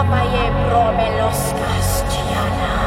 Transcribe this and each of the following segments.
Apaye promelos castiana.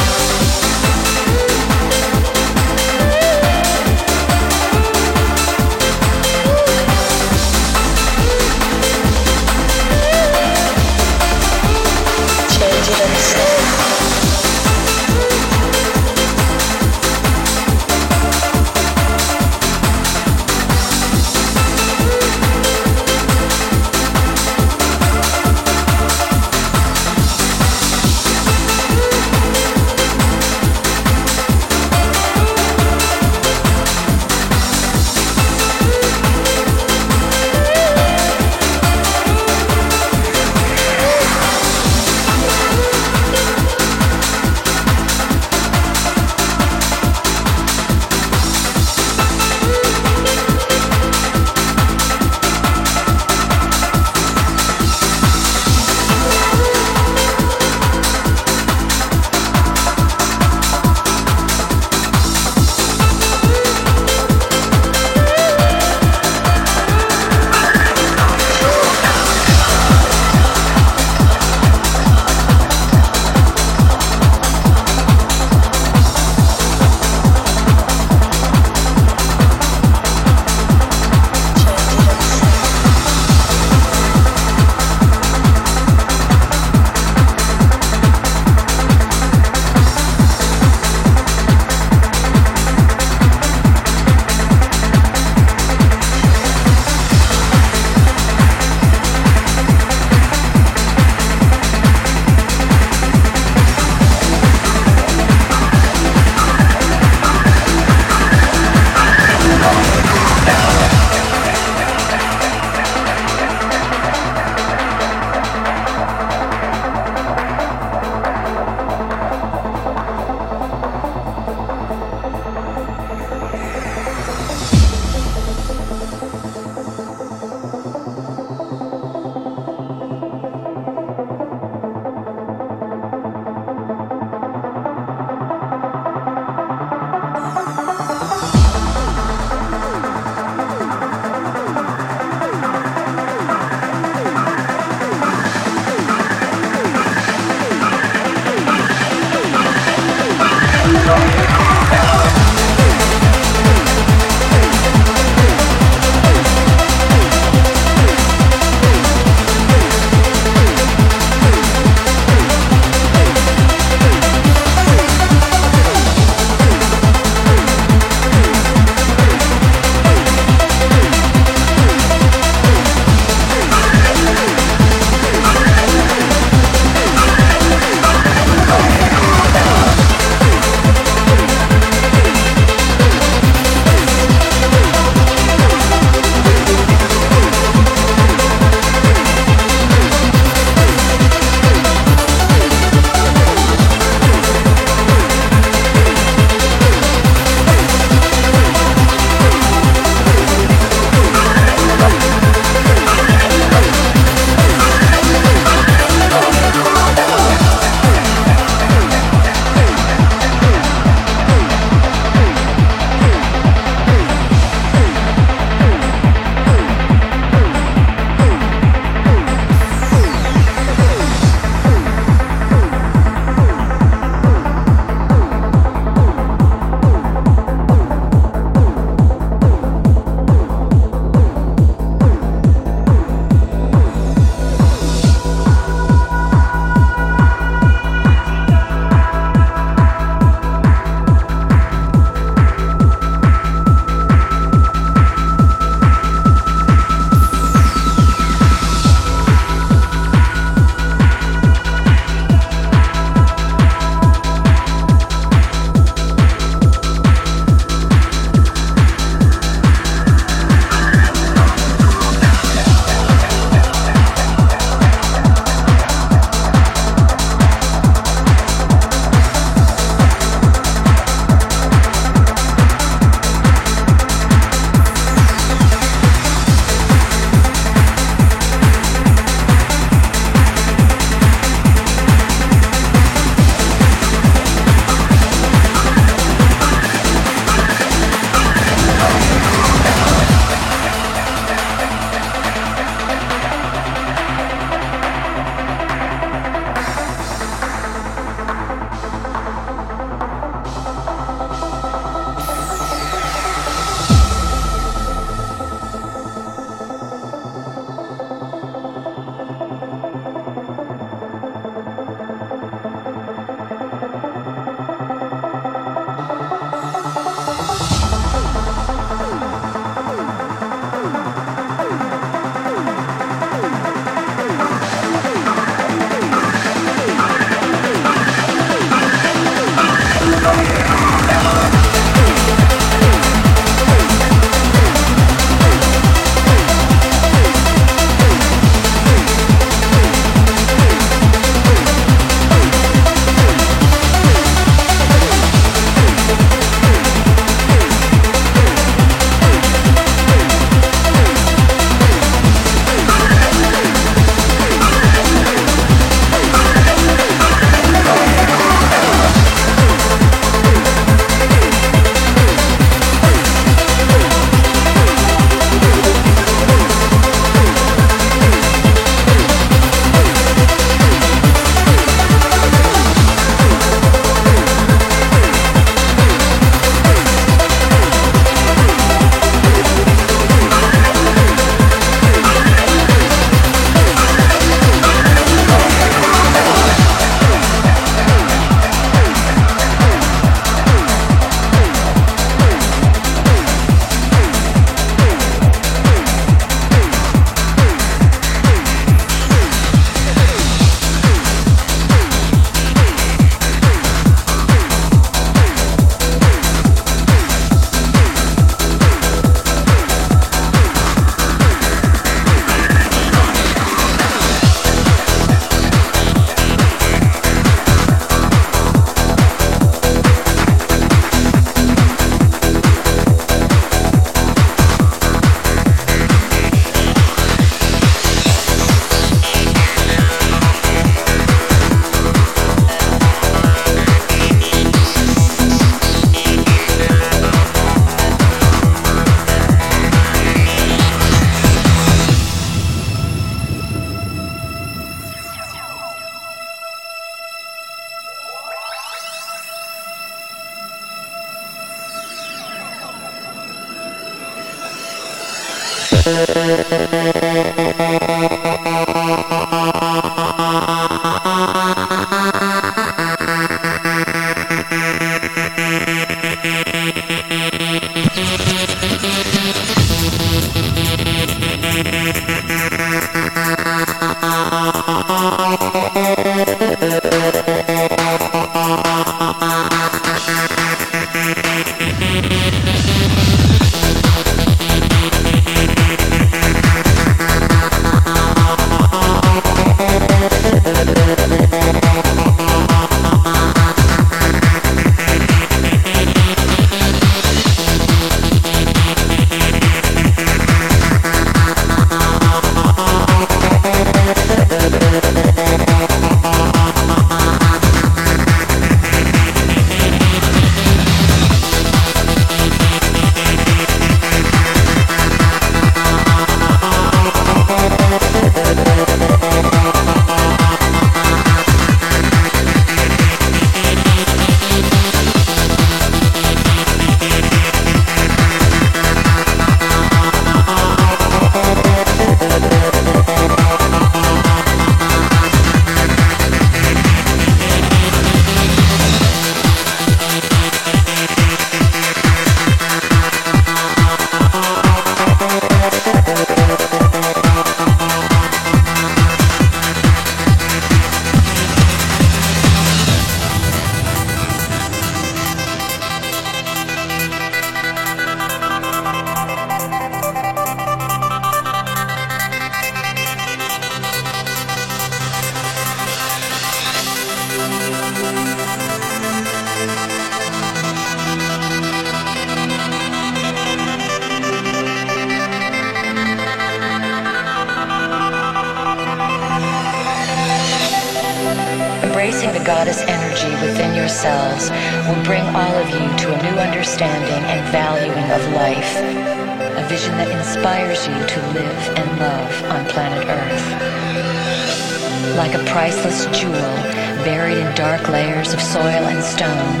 dark layers of soil and stone,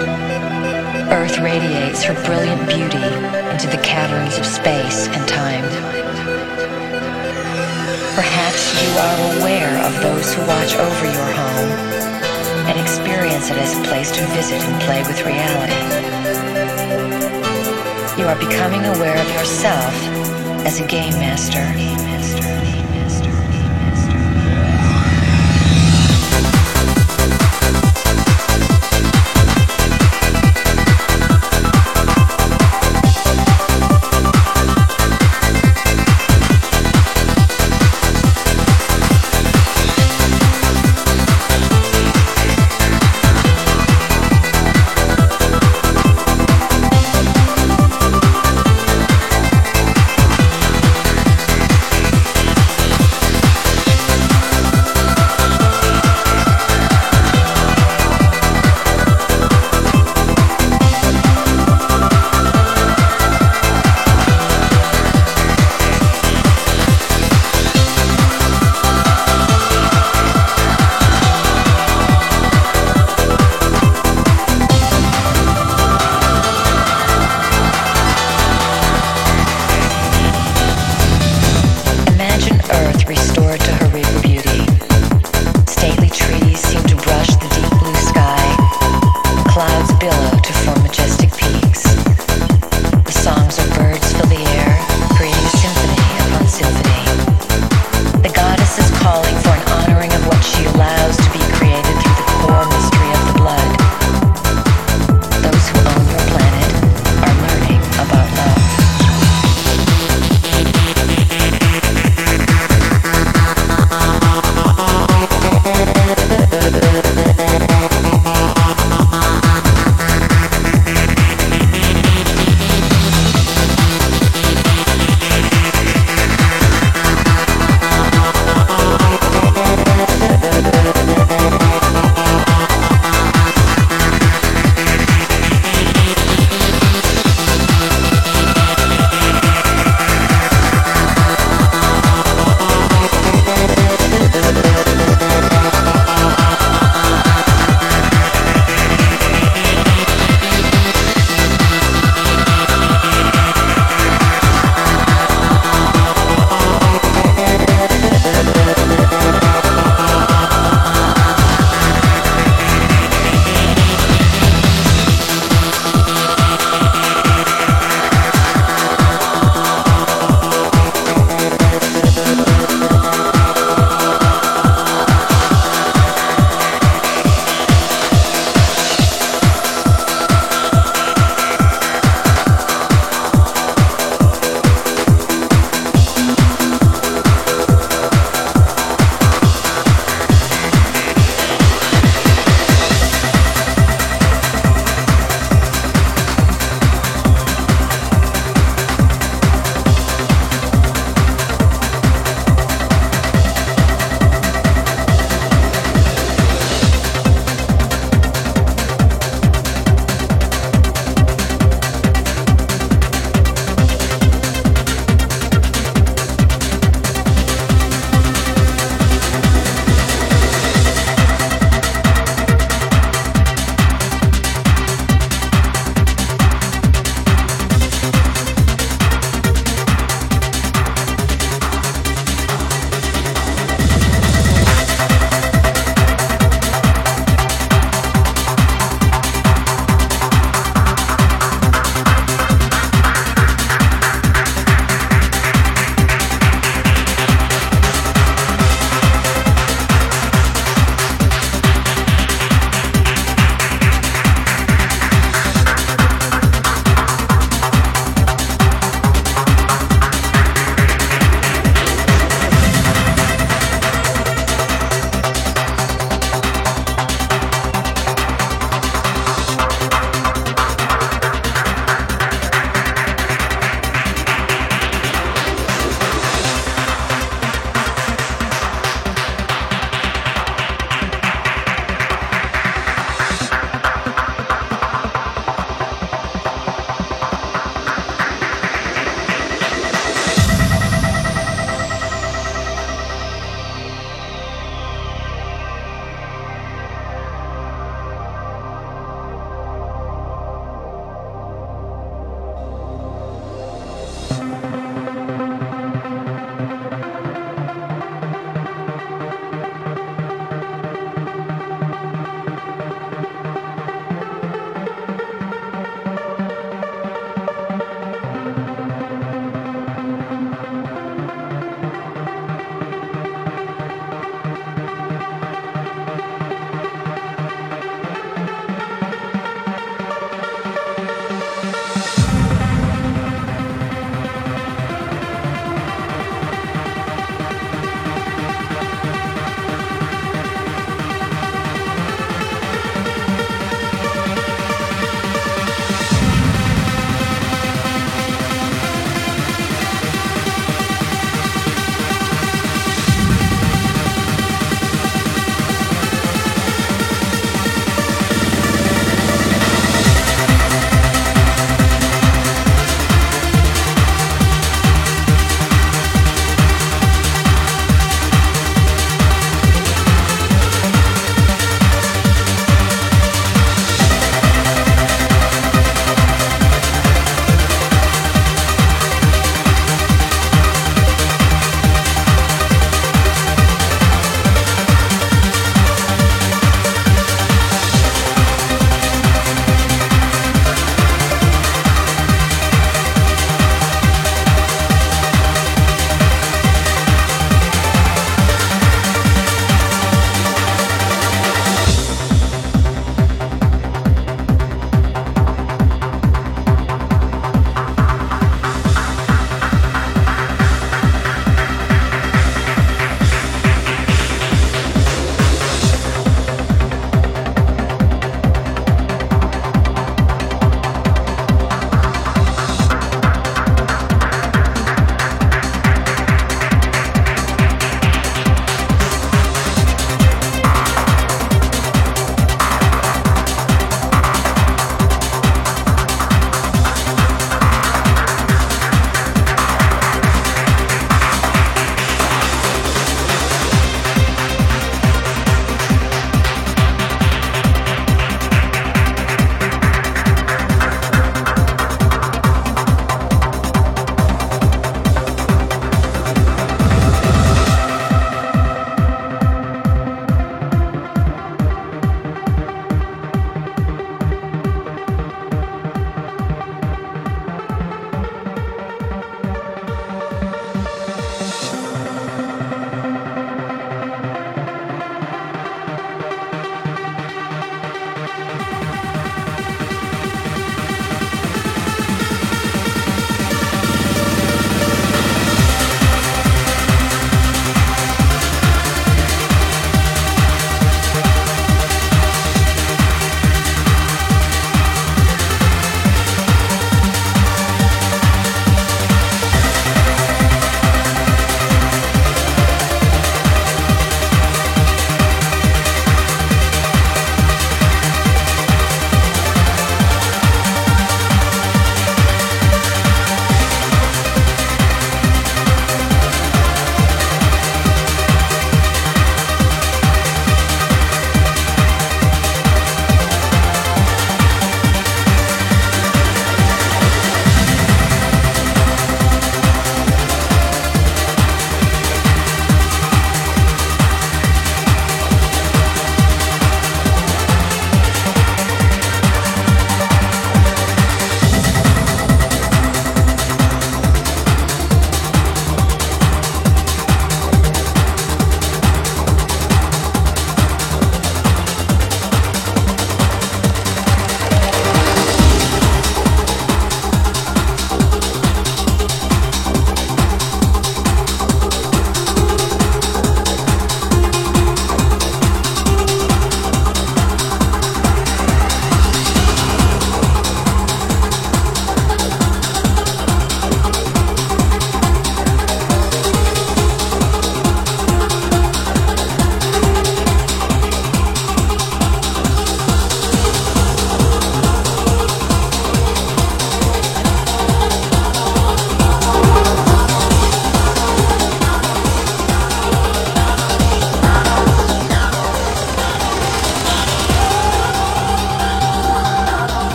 Earth radiates her brilliant beauty into the caverns of space and time. Perhaps you are aware of those who watch over your home and experience it as a place to visit and play with reality. You are becoming aware of yourself as a game master.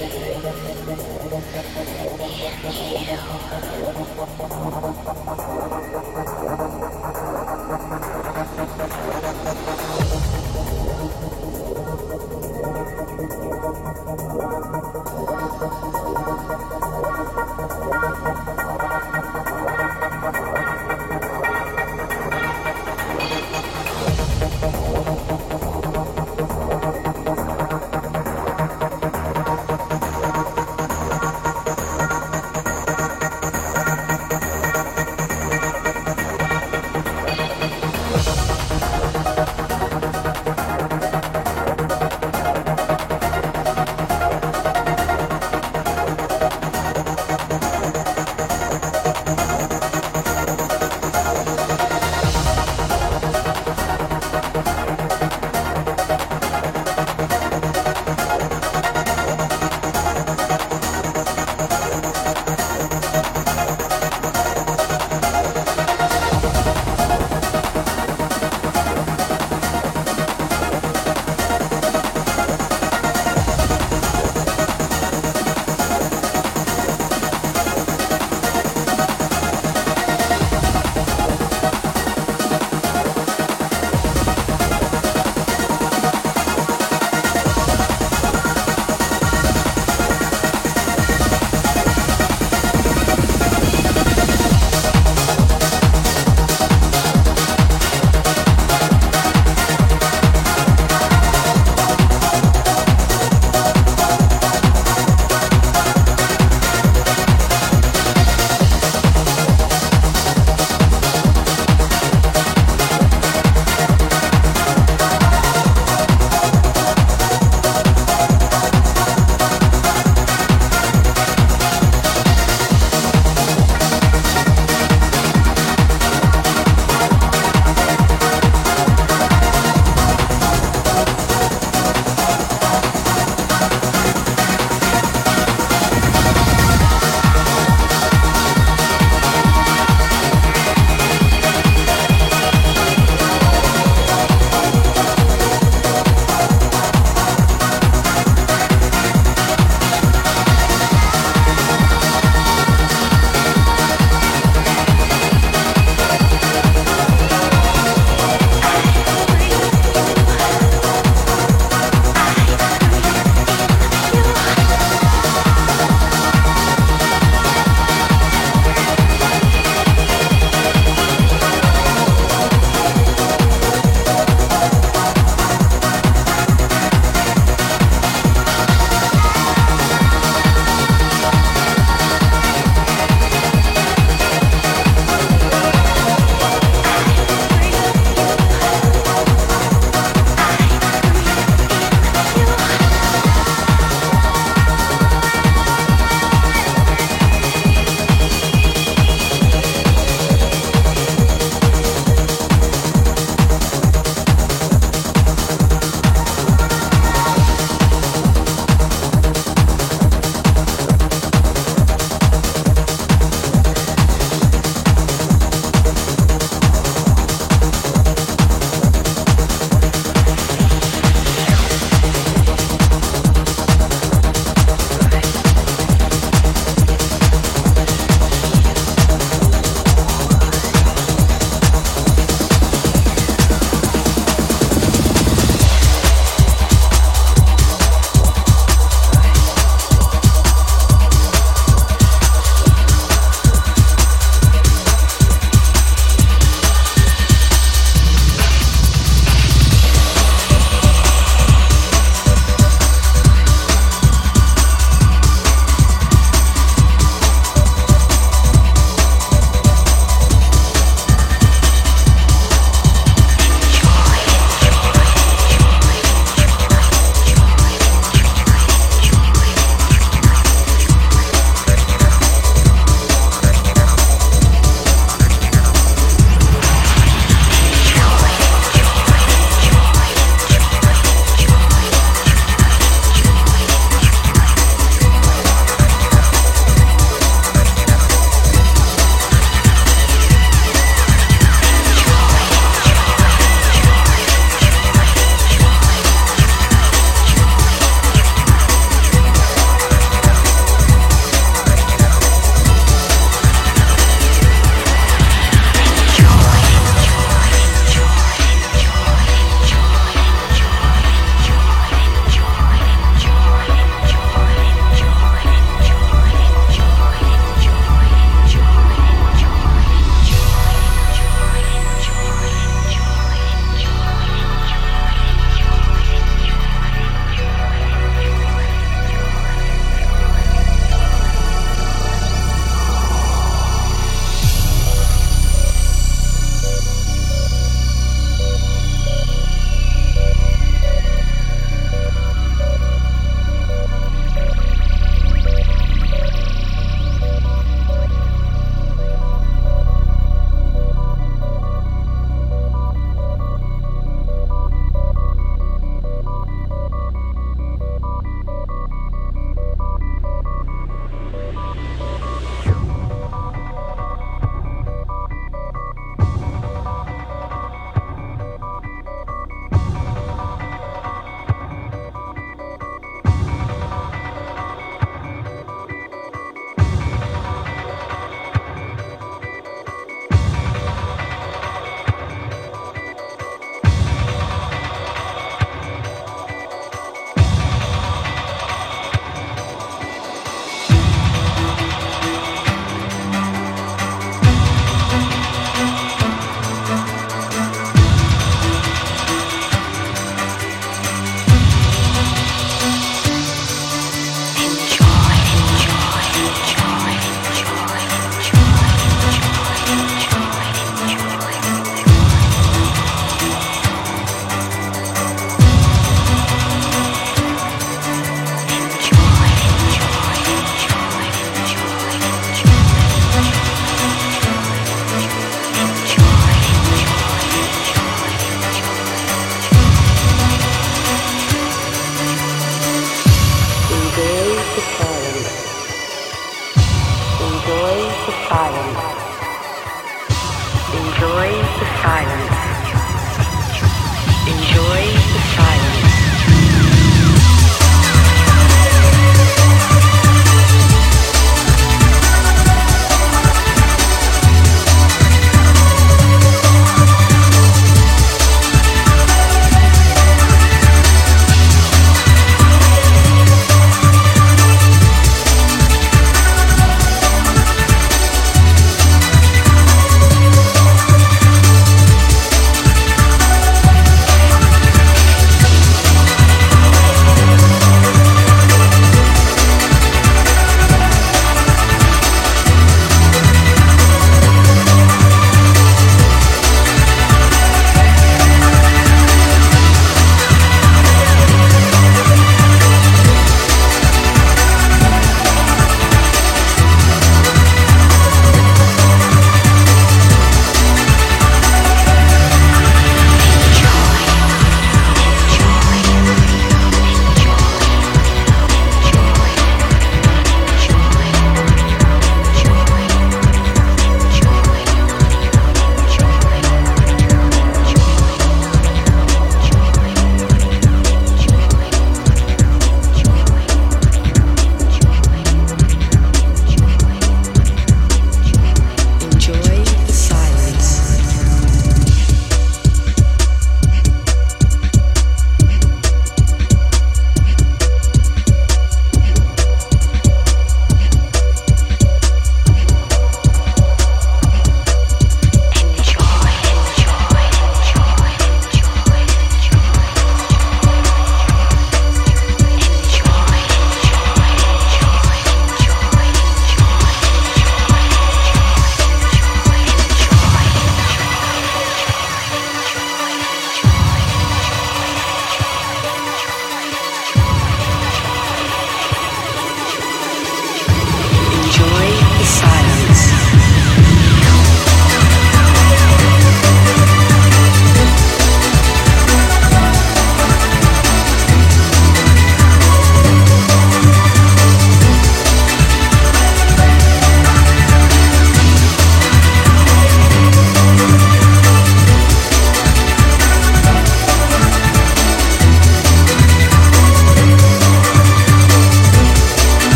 Yeah.